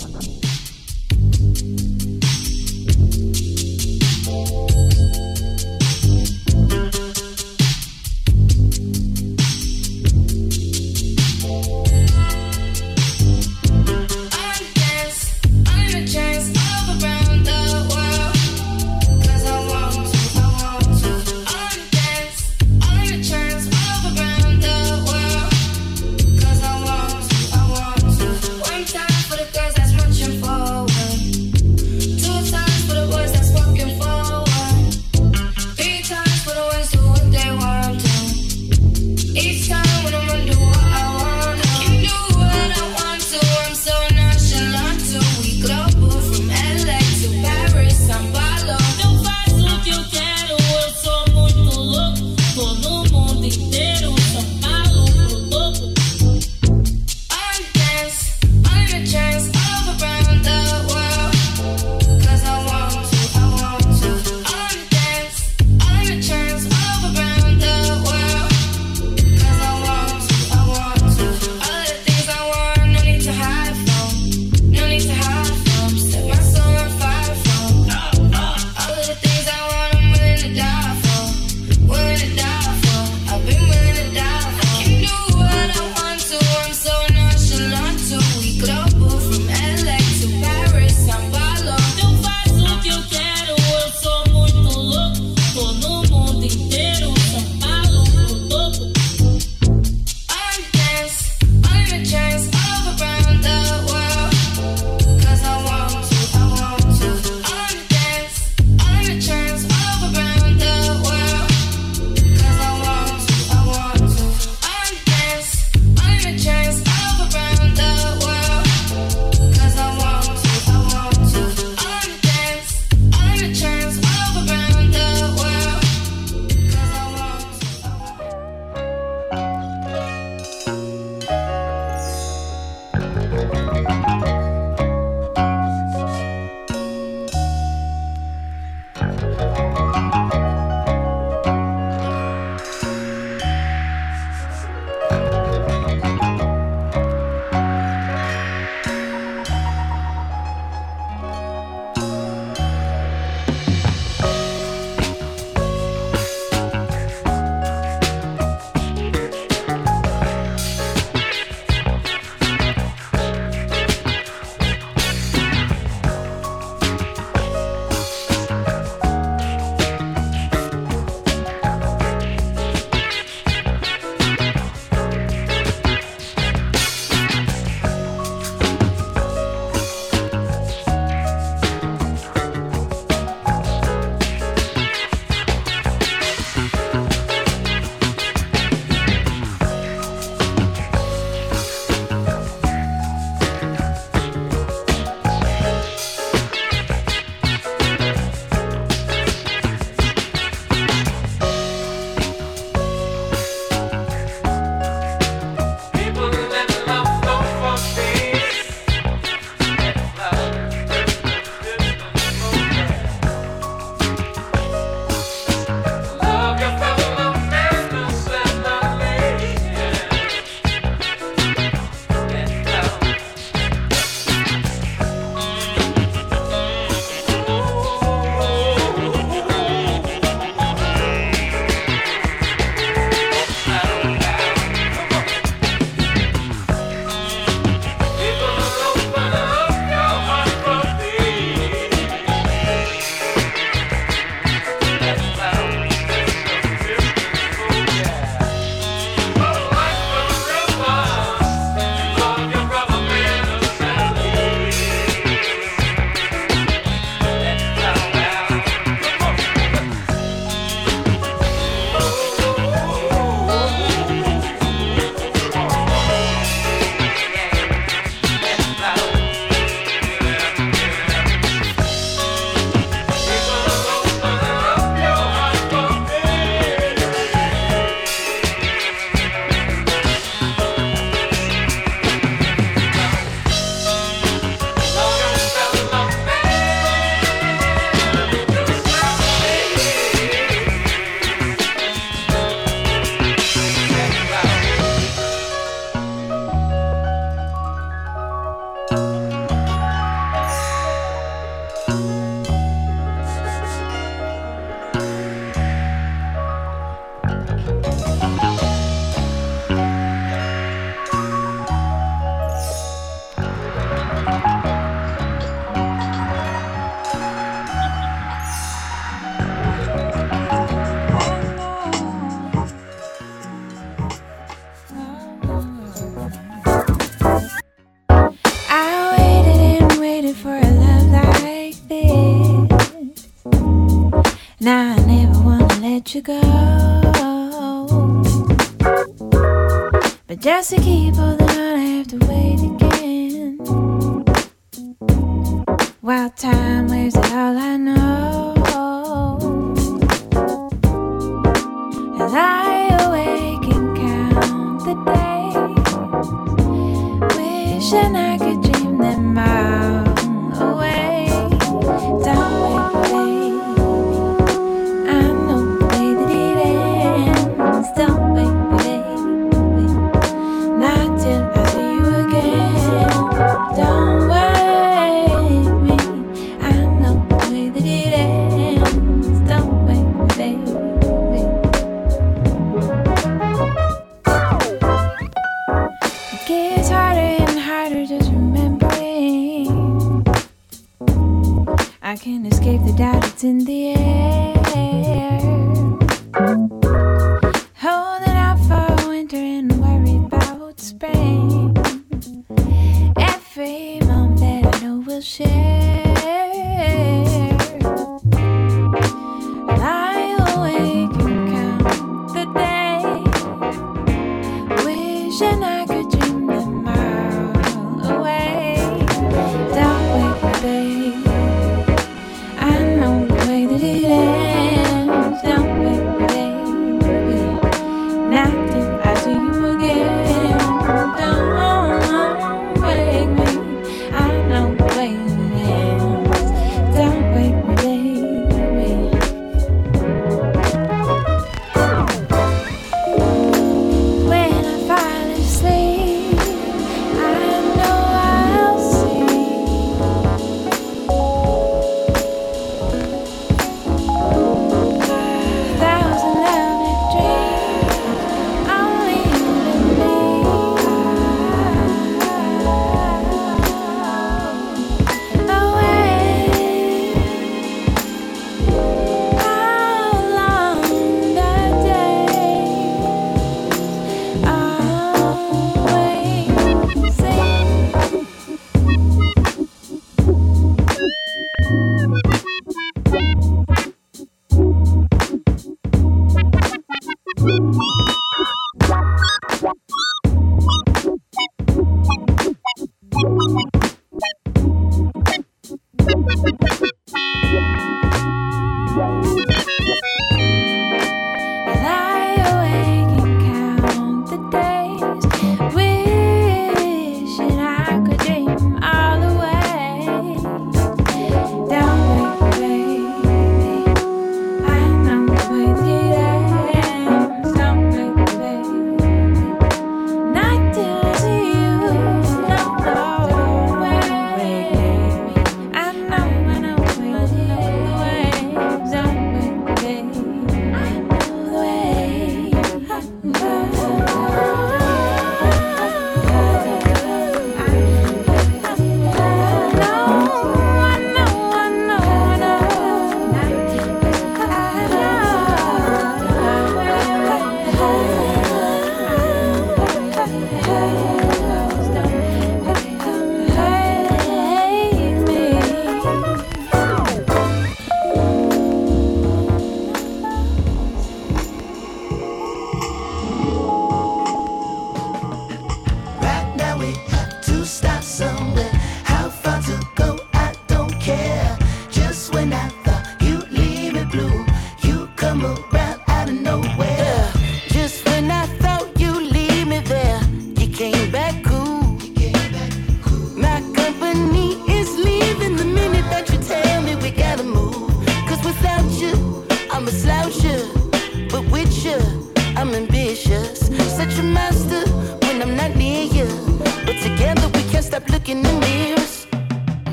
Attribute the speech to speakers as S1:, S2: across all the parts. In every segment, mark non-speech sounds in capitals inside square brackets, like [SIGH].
S1: Thank you.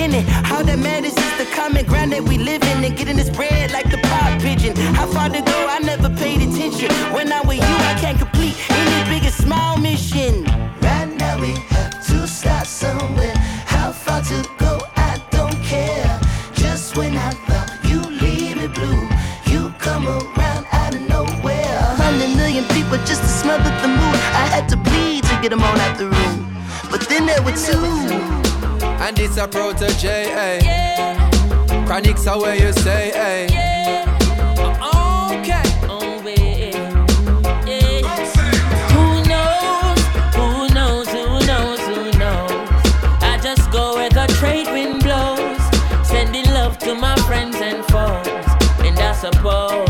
S1: The
S2: beginning. That matters is the common ground that we live in and getting this bread like the pop pigeon. How far to go? I never paid attention. When I'm with you, I can't complete any big or small mission.
S3: Right now we have to start somewhere. How far to go? I don't care. Just when I thought you leave me blue, you come around out of nowhere.
S2: A hundred million people just to smother the mood. I had to bleed to get them all out the room. But then there were two.
S4: And it's a Protoje, eh? Chronixx are where you say, eh? Okay.
S5: Who knows? Who knows? Who knows? Who knows? I just go where the trade wind blows, sending love to my friends and foes. And I suppose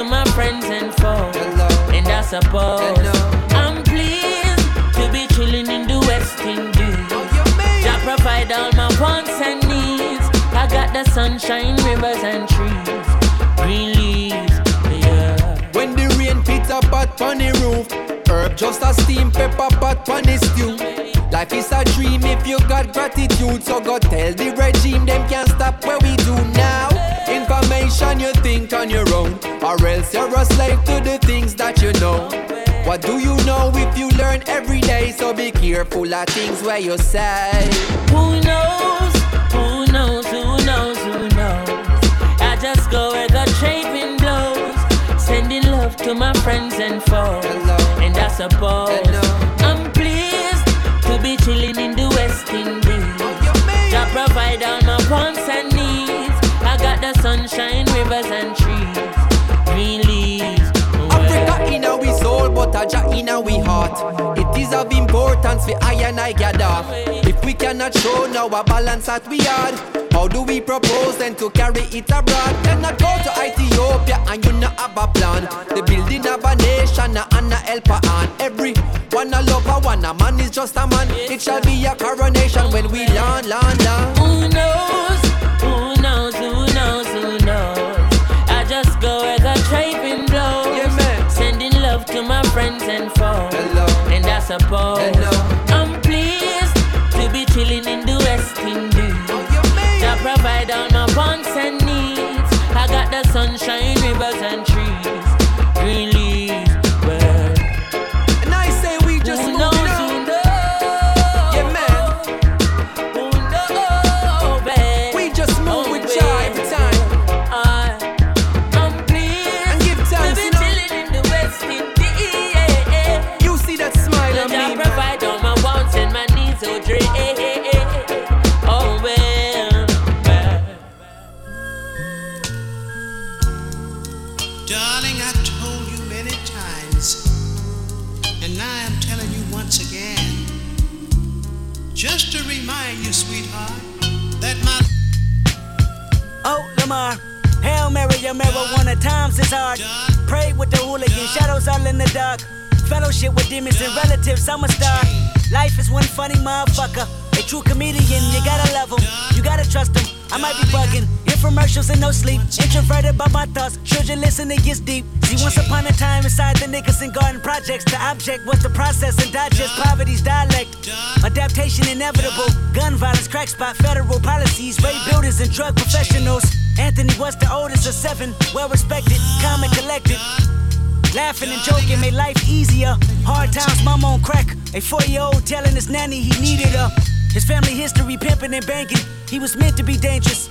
S5: To my friends and foes.
S4: Hello.
S5: And I suppose. I'm pleased to be chilling in the West Indies. Oh, Jah provide all my wants and needs. I got the sunshine, rivers and trees, green leaves. Yeah.
S4: When the rain up pot on the roof, herb just a steam pepper pot on the stew. Life is a dream if you got gratitude, so go tell the regime them can't stop where we. Information you think on your own, or else you're a slave to the things that you know. What do you know if you learn every day? So be careful of things where you say.
S5: Who knows? Who knows? Who knows? Who knows? I just go where the trade wind blows, sending love to my friends and foes.
S4: Hello.
S5: And I suppose
S4: Hello.
S5: I'm pleased to be chilling in the West Indies. Sunshine, rivers and trees, green leaves.
S4: Oh Africa in our soul, but a Jah in our heart. It is of importance for I and I gather. If we cannot show now a balance that we had, how do we propose then to carry it abroad? Cannot go to Ethiopia and you not have a plan. The building of a nation and a helper on. Every one a lover, one a man is just a man. It shall be a coronation when we land, land, land.
S5: Who knows? To my friends and foes.
S4: Hello.
S5: And I suppose
S4: Hello.
S5: I'm pleased to be chilling in the West Indies. Jah provide all my wants and needs. I got the sunshine, rivers and
S6: Hail marijuana times is hard. Pray with the hooligan, shadows all in the dark. Fellowship with demons and relatives, I'm a star. Life is one funny motherfucker. A true comedian, you gotta love him, you gotta trust him. I might be bugging. Infomercials and no sleep. Introverted by my thoughts. Children listen, it gets deep. See, once upon a time inside the Nickerson Garden Projects, the object was to process and digest poverty's dialect. Adaptation inevitable. Gun violence, crack spot, federal policies, rape builders and drug professionals. Anthony was the oldest of seven, well respected, calm and collected. Laughing and joking made life easier. Hard times, mama on crack. A four year old telling his nanny he needed her. His family history pimping and banking. He was meant to be dangerous.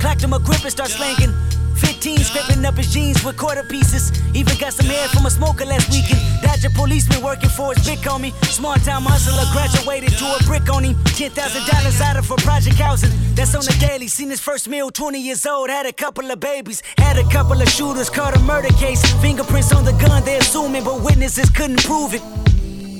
S6: Clacked him a grip and start slanking. 15 scraping up his jeans with quarter pieces. Even got some hair from a smoker last weekend. Dodger policeman working for his big homie. Small time hustler graduated to a brick on him. $10,000 out of for project housing. That's on the daily. Seen his first meal, 20 years old. Had a couple of babies. Had a couple of shooters. Caught a murder case. Fingerprints on the gun, they assuming, but witnesses couldn't prove it.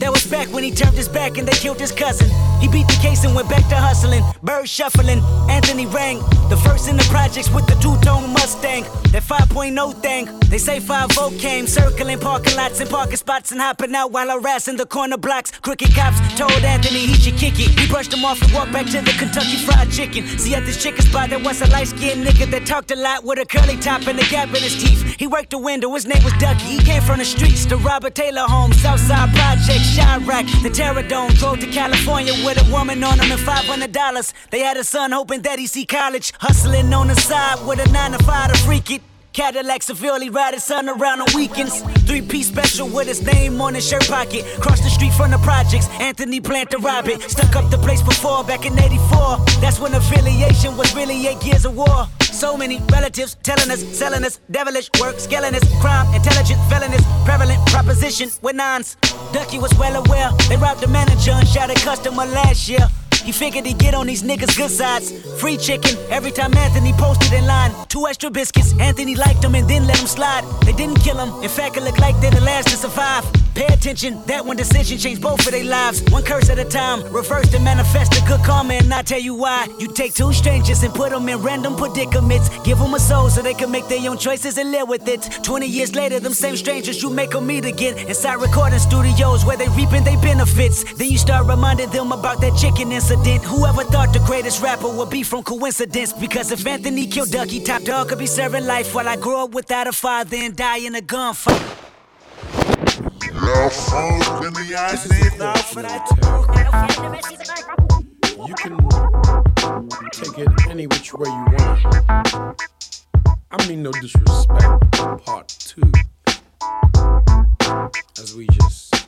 S6: That was back when he turned his back and they killed his cousin. He beat the case and went back to hustling. Bird shuffling, Anthony rang. The first in the projects with the two tone Mustang. That 5.0 thing. They say 5 came, circling parking lots and parking spots and hopping out while harassing the corner blocks. Crooked cops told Anthony he should kick it. He brushed him off and walked back to the Kentucky Fried Chicken. See, at this chicken spot, there was a light skinned nigga that talked a lot with a curly top and a gap in his teeth. He worked the window, his name was Ducky. He came from the streets, to Robert Taylor home, Southside Project, Chiraq, the Terror Dome. Drove to California with a woman on him and $500. They had a son hoping that he see college. Hustling on the side with a 9 to 5 to freak it. Cadillac severely ride his son around on weekends. Three piece special with his name on his shirt pocket. Cross the street from the projects, Anthony planned to rob it. Stuck up the place before back in 84. That's when affiliation was really eight years of war. So many relatives telling us, selling us, devilish work, scaling us, crime, intelligent, felonious, prevalent proposition with nines. Ducky was well aware. They robbed the manager and shot a customer last year. He figured he'd get on these niggas' good sides. Free chicken every time Anthony posted in line. Two extra biscuits. Anthony liked them and then let them slide. They didn't kill him. In fact, it looked like they're the last to survive. Pay attention, that one decision changed both of their lives. One curse at a time. Reverse and manifest the good karma, and I tell you why. You take two strangers and put them in random predicaments. Give them a soul so they can make their own choices and live with it. 20 years later, them same strangers you make them meet again. Inside recording studios where they reaping their benefits. Then you start reminding them about that chicken incident. Whoever thought the greatest rapper would be from coincidence? Because if Anthony killed Ducky, Top Dawg could be serving life while I grow up without a father and die in a gunfight.
S7: You can take it any which way you want. I mean, no disrespect. Part two. As we just.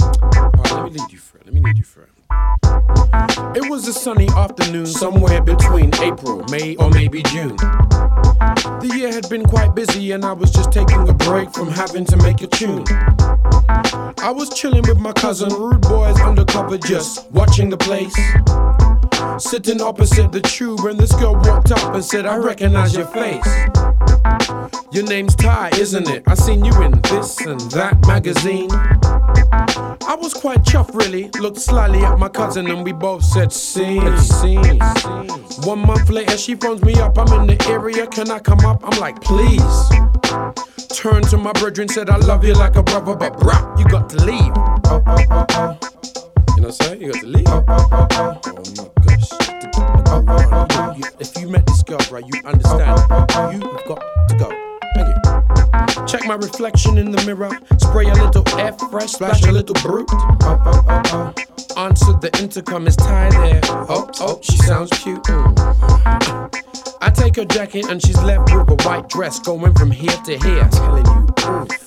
S7: Alright, let me lead you through. Let me lead you through. It was a sunny afternoon somewhere between April, May, or maybe June. The year had been quite busy, and I was just taking a break from having to make a tune. I was chilling with my cousin, rude boys undercover, just watching the place. Sitting opposite the tube, and this girl walked up and said, I recognize your face. Your name's Ty, isn't it? I seen you in this and that magazine. I was quite chuffed, really. Looked slyly at my cousin, and we both said, Scene. One month later, she phones me up. I'm in the area, can I come up? I'm like, Please. Turned to my brethren, said, I love you like a brother, but bruh, you got to leave. Oh, oh, oh, oh. You know what I'm saying? You got to leave. Oh, oh, oh, oh. oh my gosh. You- If you met this girl, right, you understand. You've got to go. You. Check my reflection in the mirror. Spray a little F fresh, splash a little Brut. Oh, oh, oh, oh. Answer the intercom, is Ty there? Oh, oh, she sounds cute. Mm. I take her jacket and she's left with a white dress going from here to here. Telling you.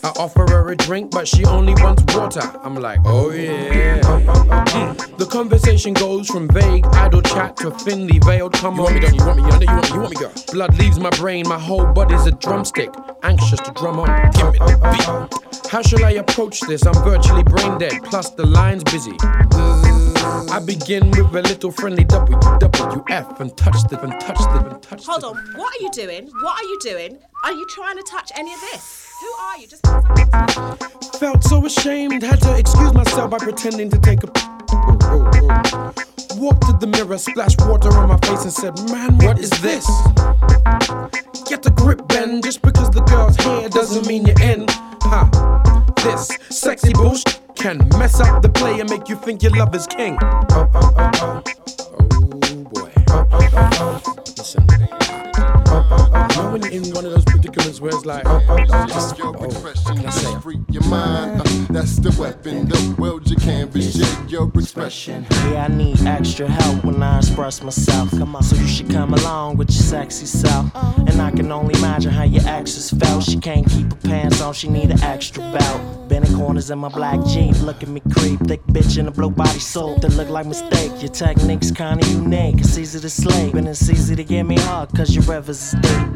S7: I offer her a drink, but she only wants water. I'm like, oh yeah. Mm. The conversation goes from vague idle chat to thinly veiled. Come you on, want me, don't you want me? Know you want me. You want me, girl. Blood leaves my brain, my whole body's a drumstick, anxious to drum How shall I approach this? I'm virtually brain dead, plus the line's busy. I begin with a little friendly WWF and touch the and touch the and touch
S8: Hold on, what are you doing? What are you doing? Are you trying to touch any of this? Who are you? Just I'm
S7: Felt so ashamed, had to excuse myself by pretending to take a. Ooh, ooh, ooh. Walked to the mirror, splashed water on my face, and said, Man, what is this? Get the grip, Ben. Just because the girl's hair doesn't mean you're in. Ha. This sexy bullshit can mess up the play and make you think your love is king. Oh, oh, oh, oh. Oh, boy. Oh, oh, oh, oh. listen. Now when in one of those predicaments where it's like, oh, oh, oh, just,
S9: your
S7: oh,
S9: expression,
S7: let's say,
S9: free your mind. Uh, that's the weapon, the world you canvas, share your expression.
S10: Yeah, I need extra help when I express myself. Come on, so you should come along with your sexy self. And I can only imagine how your exes felt. She can't keep her pants on, she need an extra belt. Bending corners in my black jeans, look at me creep. Thick bitch in a blue body suit that look like mistake. Your technique's kinda unique, it's easy to slay. And it's easy to get me hard, cause your rivers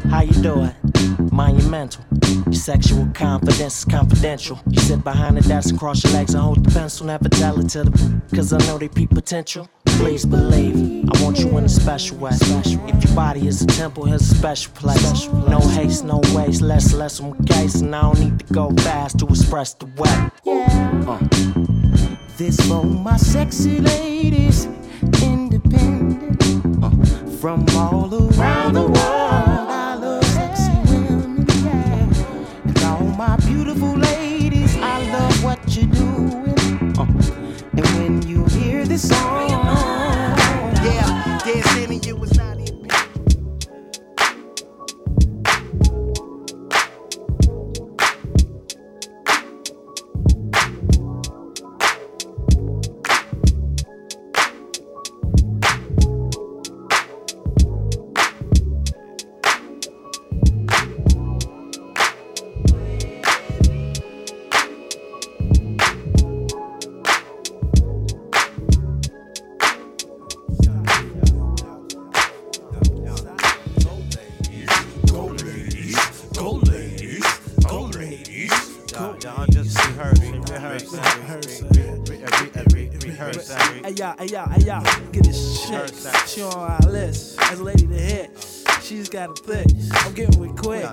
S10: How you do it? Monumental. Your sexual confidence is confidential. You sit behind the desk and cross your legs and hold the pencil. Never tell it to the cause I know they peep potential. Please believe, I want you in a special way. If your body is a temple, here's a special place. No haste, no waste, less, less on case. And I don't need to go fast to express the way. Uh.
S2: This for my sexy ladies, independent uh, from all around the world.
S11: Hey y'all, hey y'all, get this shit. She on our list as a lady to hit. She's got a thick. I'm getting with quick.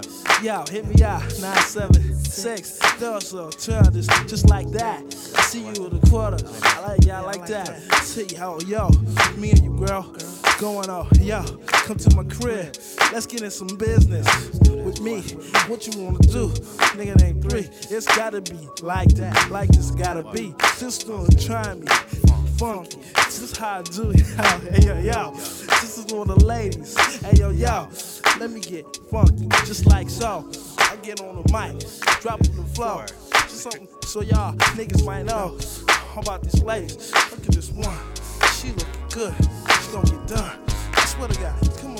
S11: Yo, hit me out. 976. Throw so turn this just like that. I see you with a quarter. I like y'all like that. See yo, yo, me and you, girl. Going on, yo, come to my crib. Let's get in some business with me. What you wanna do? Nigga ain't three. It's gotta be like that, like this gotta be. Sister, don't try me funky. This is how I do it. [LAUGHS] Hey yo yo, this is of the ladies. Hey yo yo, let me get funky, just like so. I get on the mic, drop it the floor. Just something so y'all niggas might know How about these ladies. Look at this one, she looking good. She gonna get done. I swear to God, come on,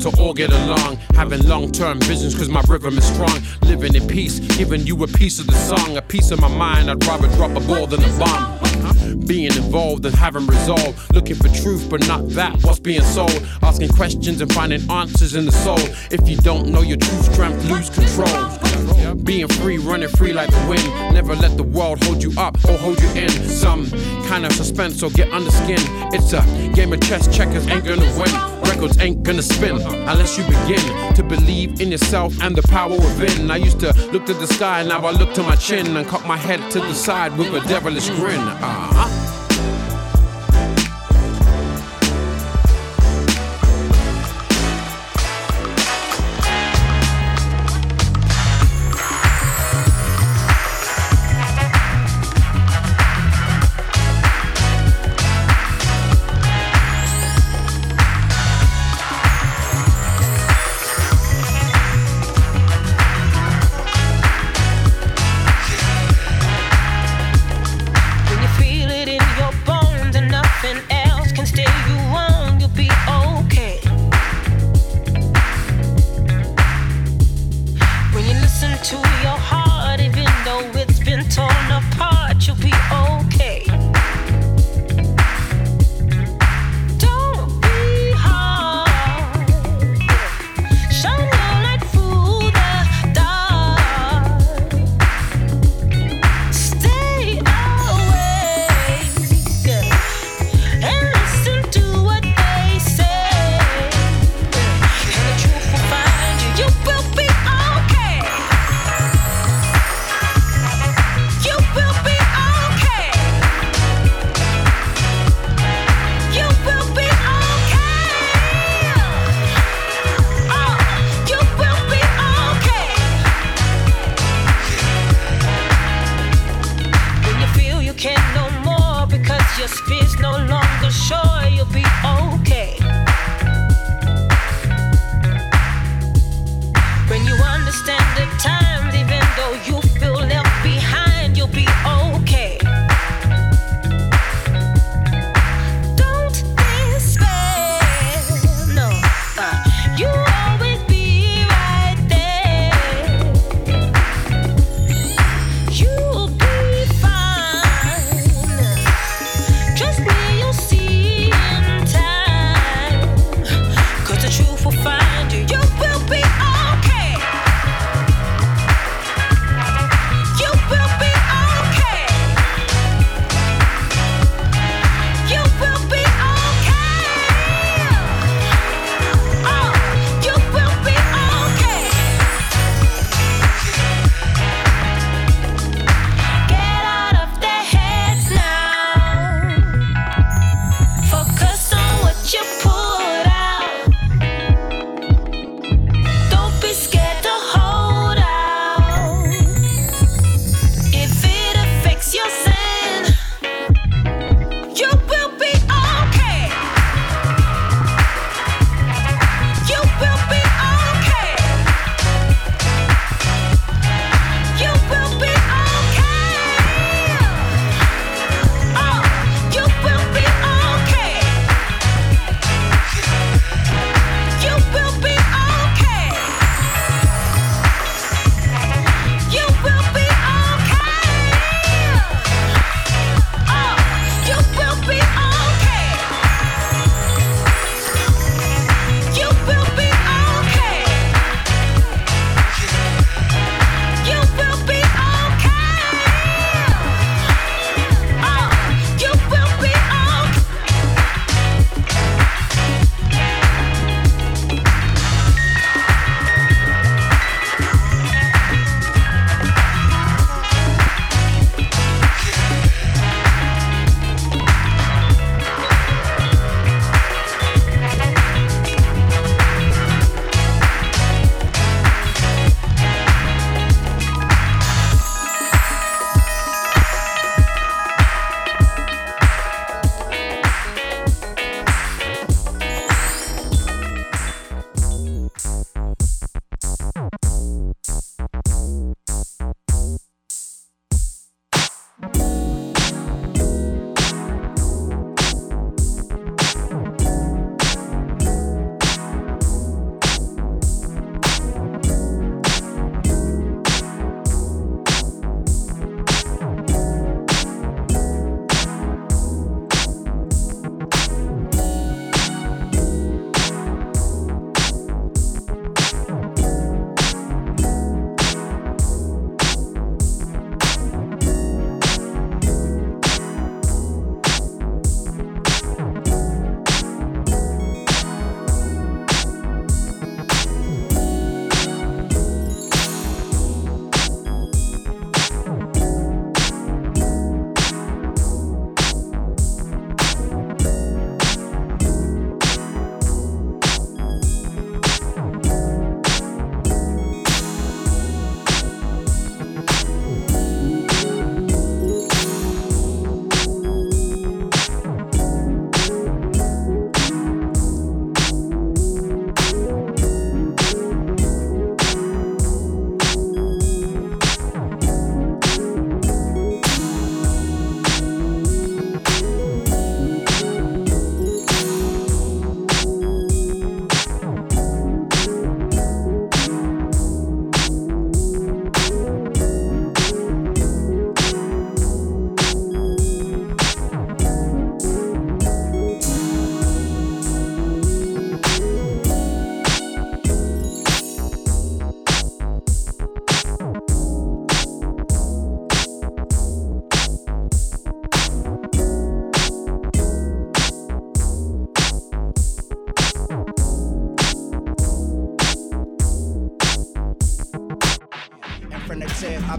S5: to all get along, having long term visions cause my rhythm is strong. Living in peace, giving you a piece of the song, a piece of my mind. I'd rather drop a ball than a bomb. Being involved and having resolve, looking for truth but not that what's being sold. Asking questions and finding answers in the soul. If you don't know your true strength, lose control. Being free, running free like the wind. Never let the world hold you up or hold you in. Some kind of suspense, or get under skin. It's a game of chess, checkers ain't gonna win. Records ain't gonna spin unless you begin to believe in yourself and the power within. I used to look to the sky, now I look to my chin and cock my head to the side with a devilish grin. Uh-huh.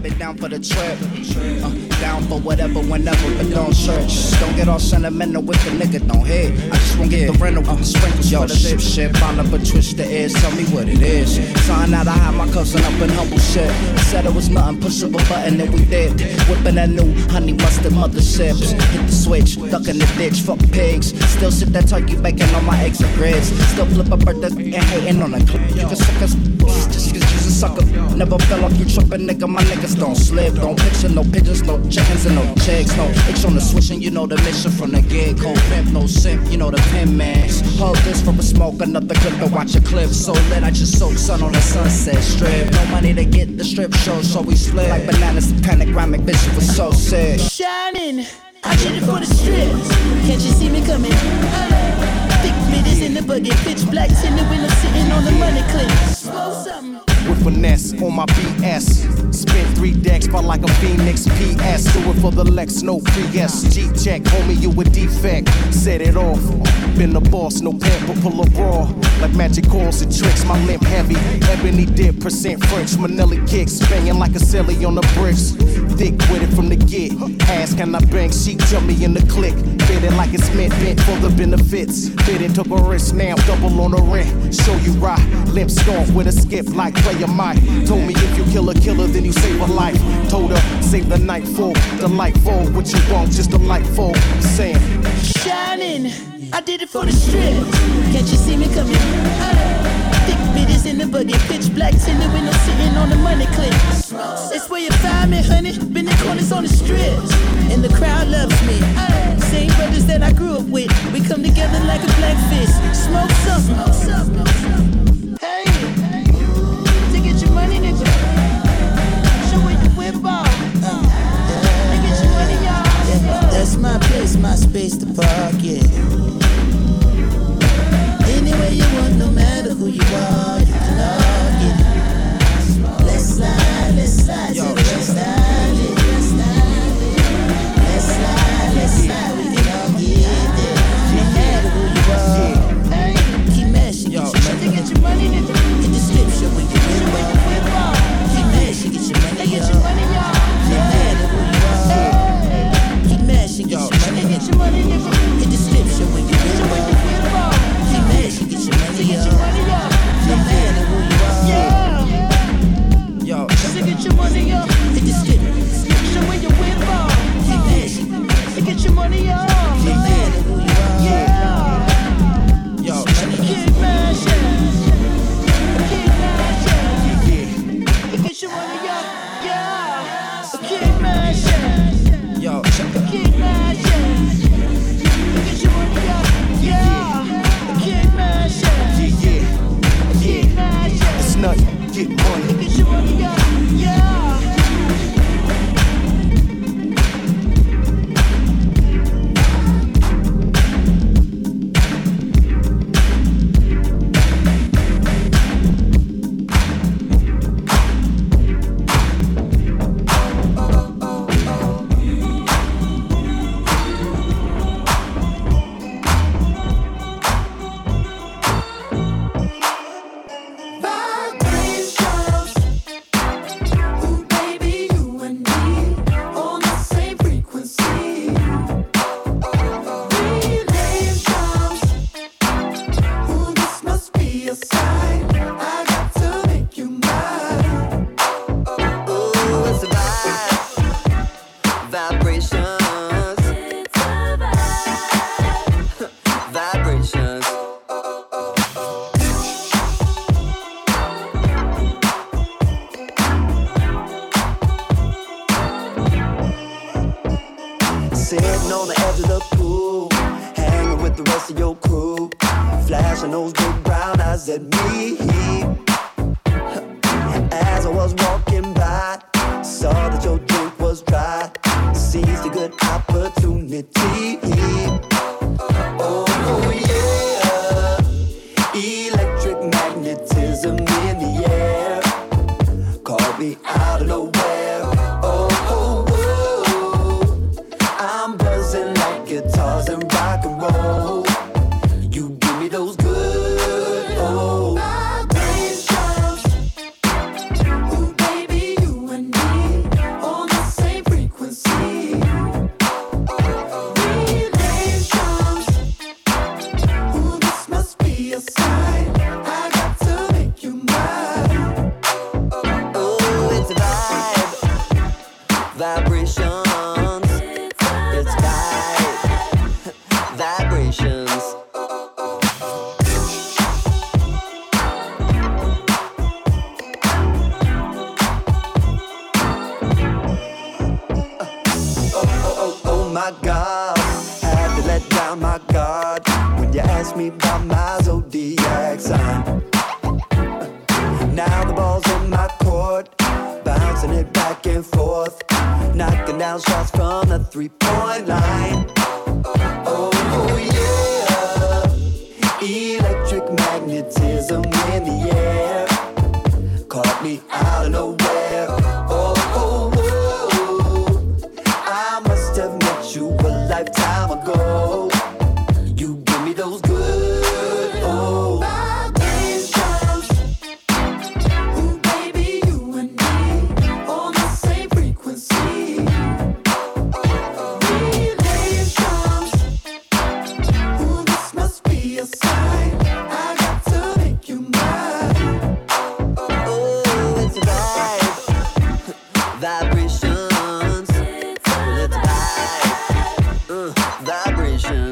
S12: Said I'll be down for the trip. Uh, down for whatever, whenever, but don't search. Don't get all sentimental with the nigga, don't hit. I just won't get the rental with the sprinkles. Yo, shit, shit, ball up a twist the ears, tell me what it is. Sign out, I had my cousin up in humble shit. Said it was nothing, push up a button and we did. Whipping that new honey mustard mother motherships. Hit the switch, duck in the ditch, fuck pigs. Still sit that turkey bacon on my eggs and grits. Still flip a birthday and hating on a clip. You can suck us, just sucker. Never fell off you trippin', nigga. My niggas don't slip. Don't picture no pigeons, no chickens, and no chicks. No itch on the switch, and you know the mission from the gig. Cold pimp, no simp, you know the pin man. Hold this from a smoke, another clip to watch a clip. So lit, I just soak sun on the sunset strip. No money to get the strip show, so we split. Like bananas, panoramic, bitch, it was so sick.
S2: Shining, I did it for the strips. Can't you see me coming? Thick bitches in the buggy, pitch black in the window, sitting on the money clip. Smoke something.
S13: With finesse on my BS. Spin three decks, felt like a Phoenix PS. Do it for the Lex, no pre-S. G check, homie, you a defect. Set it off. Been the boss, no pamper, pull a raw. Like magic calls and tricks, my limp heavy. Ebony dip, percent French, Manila kicks. Banging like a silly on the bricks. Thick with it from the get. Ask, can I bang? She jump me in the click. Fit it like it's meant, bent for the benefits. Fit into a risk, now double on the rent. Show you right. Limp stomp with a skip like Told me if you kill a killer, then you save a life. Told her, save the night for delightful. What you want, just delightful. Saying,
S2: Shining, I did it for the strip. Can't you see me coming? Thick bitches in the buggy, pitch blacks in the window, sitting on the money clip. It's where you find me, honey. Been the corners on the strips, and the crowd loves me. Same brothers that I grew up with, we come together like a black fist. Smoke something. Place, my space
S14: Sitting on the edge of the pool, hanging with the rest of your crew, flashing those big brown eyes at me. As I was walking by, saw that your drink was dry. Seized a good opportunity. Vibrations.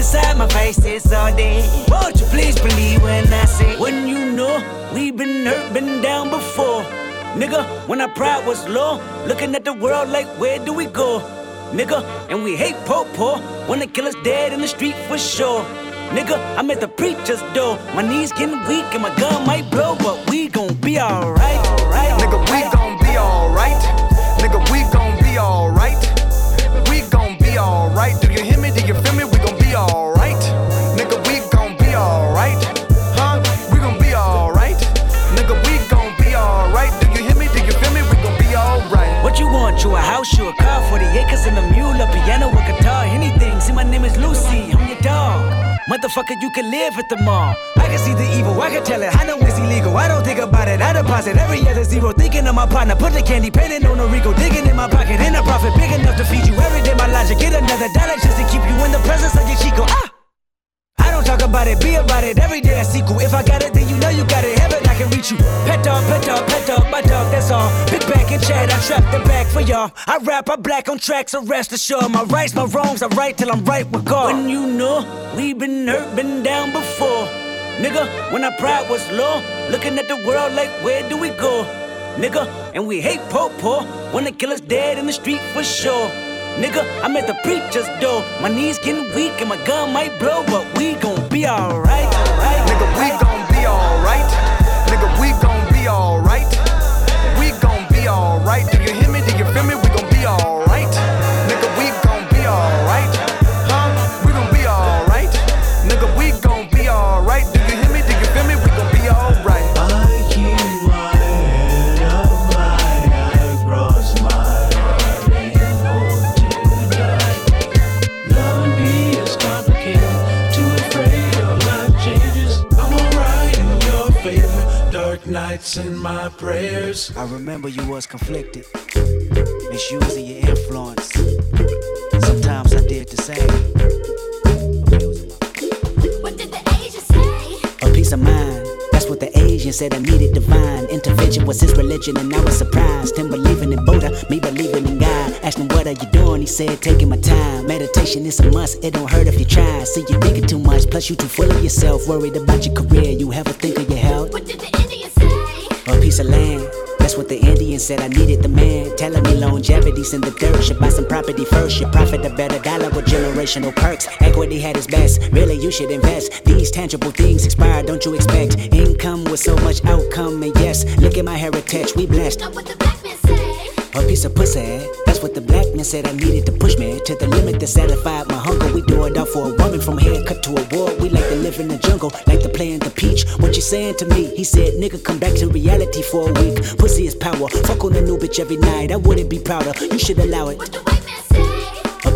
S6: Decide my faces all day. Won't you please believe when I say, when you know we've been hurt, been down before. Nigga, when our pride was low, looking at the world like, where do we go? Nigga, and we hate po po when the killer's dead in the street for sure. Nigga, I'm at the preacher's door. My knees getting weak and my gun might blow, but we gon' be alright.
S15: Nigga, we gon' You
S6: a house, you a car, 40 acres and a mule, a piano, a guitar, anything. See, my name is Lucy, I'm your dog. Motherfucker, you can live at the mall. I can see the evil, I can tell it. I know it's illegal. I don't think about it. I deposit every other zero. Thinking of my partner, put the candy painting on a Rico. Digging in my pocket, in a profit big enough to feed you every day. My logic, get another dollar just to keep you in the presence of your Chico. Ah! Don't talk about it, be about it. Every day I sequel. If I got it, then you know you got it. Heaven, I can reach you. Pet dog, pet dog, pet dog, my dog, that's all. Big back and Chad, I trap the back for y'all. I rap, I black on tracks, so rest assured. My rights, my wrongs, I right till I'm right with God. When you know we been hurt, been down before. Nigga, when our pride was low, looking at the world like, where do we go? Nigga, and we hate po po when the killer's dead in the street for sure. Nigga, I'm at the preacher's door. My knees getting weak and my gun might blow, but we gon' be alright.
S16: My prayers.
S6: I remember you was conflicted, misusing your influence. Sometimes I did the same.
S17: What did the Asian say?
S6: A peace of mind. That's what the Asian said I needed divine intervention was his religion, and I was surprised. Him believing in Buddha, me believing in God. Asked him what are you doing? He said taking my time. Meditation is a must. It don't hurt if you try. See you thinking too much, plus you too full of yourself. Worried about your career, you ever think of your health?
S17: What did the
S6: of land. That's what the Indian said. I needed the man telling me longevity's in the dirt. Should buy some property first. Should profit a better dollar with generational perks. Equity had its best. Really, you should invest. These tangible things expire. Don't you expect income with so much outcome? And yes, look at my heritage. We blessed.
S17: Know what the black man say?
S6: A piece of pussy. That's what the black man said I needed to push me to the limit that satisfied my hunger. We do it all for a woman from haircut to a war. We like to live in the jungle, like to play in the peach. What you saying to me? He said, nigga, come back to reality for a week. Pussy is power. Fuck on a new bitch every night. I wouldn't be prouder. You should allow it.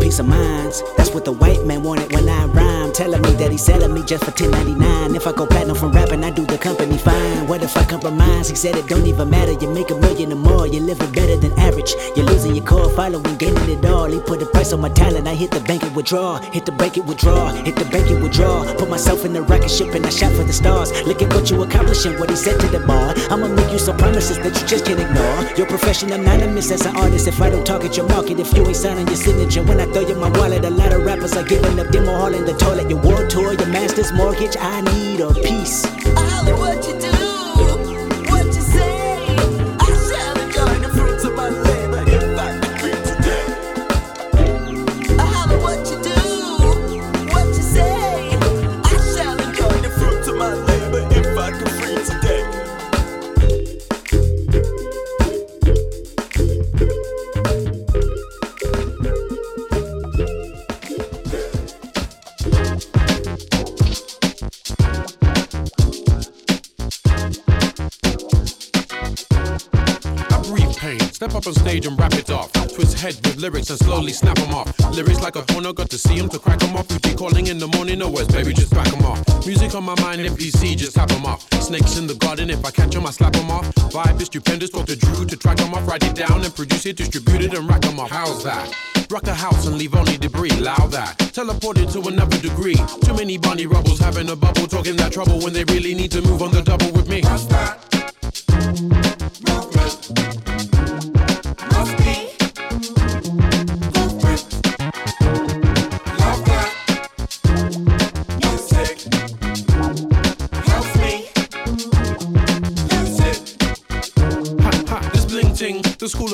S6: Piece of minds. That's what the white man wanted when I rhyme. Telling me that he's selling me just for 10.99. If I go platinum from rapping, I do the company fine. What if I compromise? He said it don't even matter. You make a million or more. You're living better than average. You're losing your core following, gaining it all. He put a price on my talent. I hit the bank and withdraw. Hit the bank and withdraw. Hit the bank and withdraw. Put myself in the rocket ship and I shot for the stars. Look at what you accomplishing. What he said to the bar. I'ma make you some promises that you just can't ignore. Your profession anonymous as an artist. If I don't target your market, if you ain't signing your signature, when I throw you my wallet, a lot of rappers are giving up demo hall in the toilet. Your war tour, your master's mortgage. I need a piece.
S17: I holler what you do,
S7: lyrics and slowly snap 'em off. Lyrics like a corner, got to see 'em to crack 'em off. If you calling in the morning, no words, baby, just back 'em off. Music on my mind, MPC, just tap 'em off. Snakes in the garden, if I catch 'em, I slap 'em off. Vibe is stupendous, talk to Drew to track 'em off. Write it down and produce it, distribute it and rack 'em off. How's that? Rock a house and leave only debris, allow that. Teleported to another degree. Too many bunny rubbles having a bubble, talking that trouble when they really need to move on the double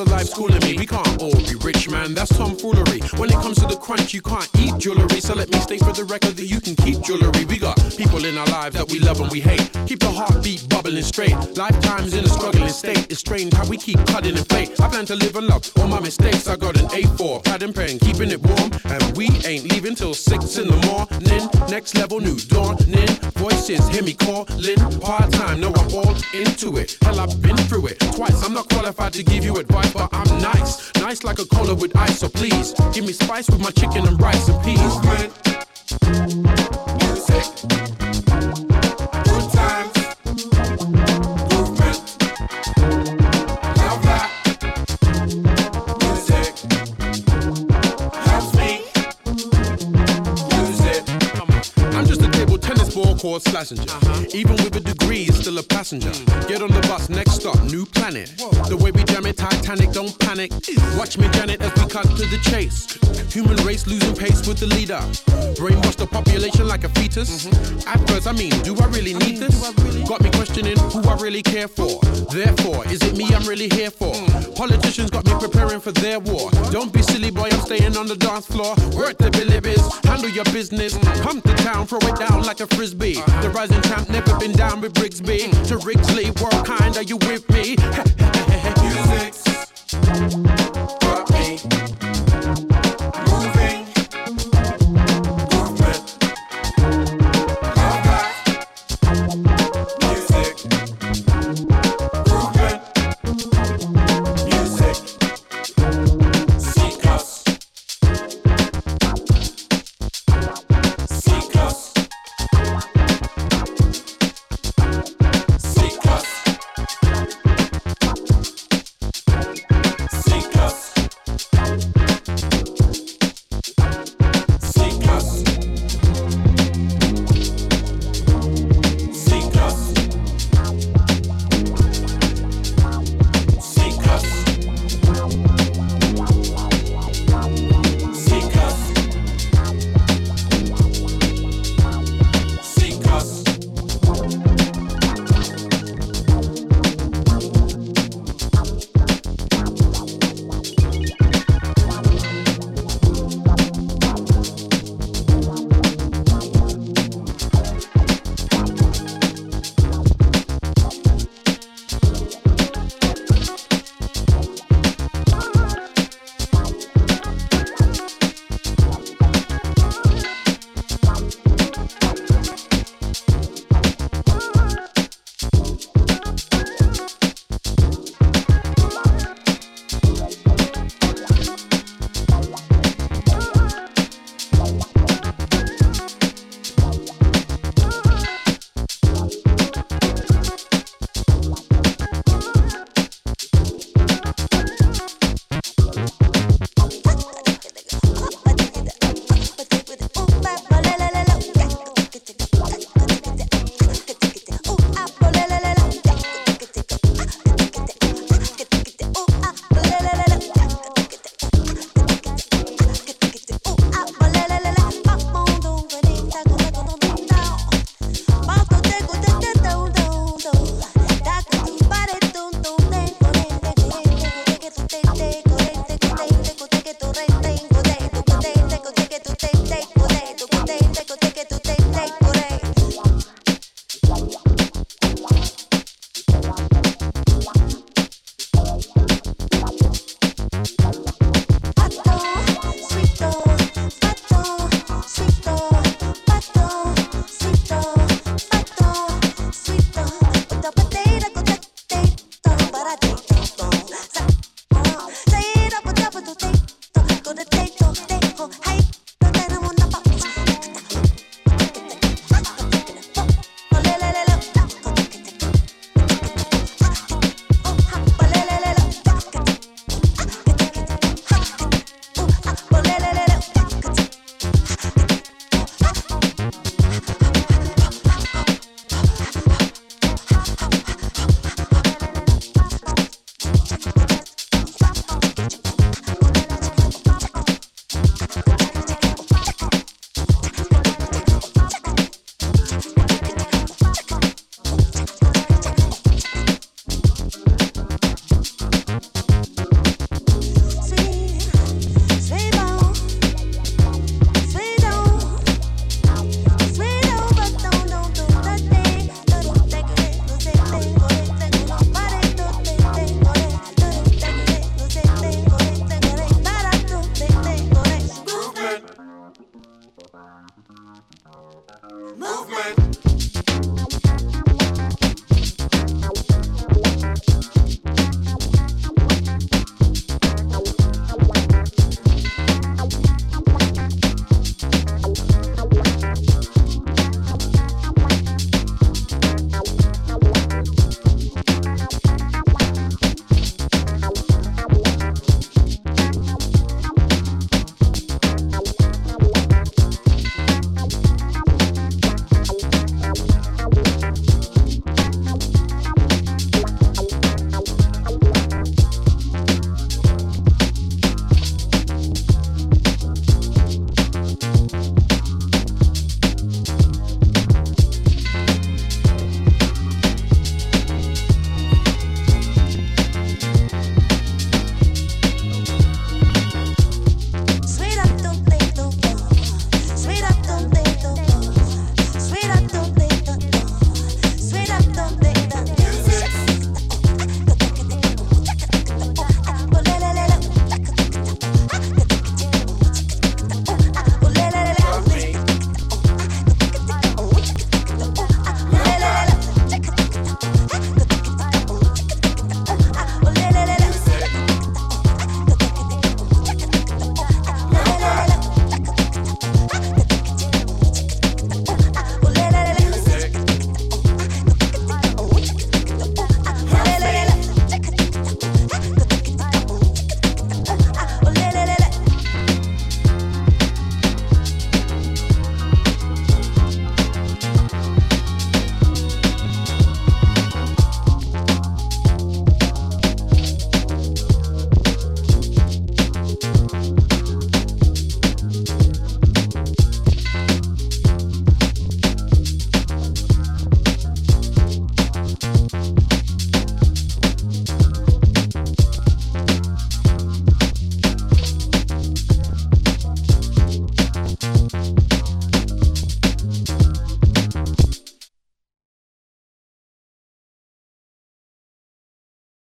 S7: of life schooling me. We can't all be rich, man. That's tomfoolery. When it comes to the crunch, you can't eat jewelry. So let me state for the record that you can keep jewelry. We got people in our lives that we love and we hate. Keep the heartbeat bubbling straight. Lifetimes in a struggling state. It's strange how we keep cutting and fate. I plan to live and love all my mistakes. I got an A4, pad and pen, keeping it warm. And we ain't leaving till six in the morning. Next level, new dawning. Voices hear me calling. Part time, no, I'm all into it. Hell, I've been through it twice. I'm not qualified to give you advice, but I'm nice. Nice like a cola with ice, so please give me spice with my chicken and rice and peas. Music. Court slassenger. Even with a degree, still a passenger. Get on the bus, next stop, new planet. The way we jam it, Titanic, don't panic. Watch me, Janet, as we cut to the chase. Human race losing pace with the leader. Brainwash the population like a fetus. At first, I mean, do I really need this? Got me questioning who I really care for. Therefore, is it me I'm really here for? Politicians got me preparing for their war. Don't be silly, boy, I'm staying on the dance floor. Work the billies, handle your business. Pump the town, throw it down like a frisbee. The rising champ never been down with Brigsby. To Rixley, what kind are you with me? [LAUGHS] Music's me.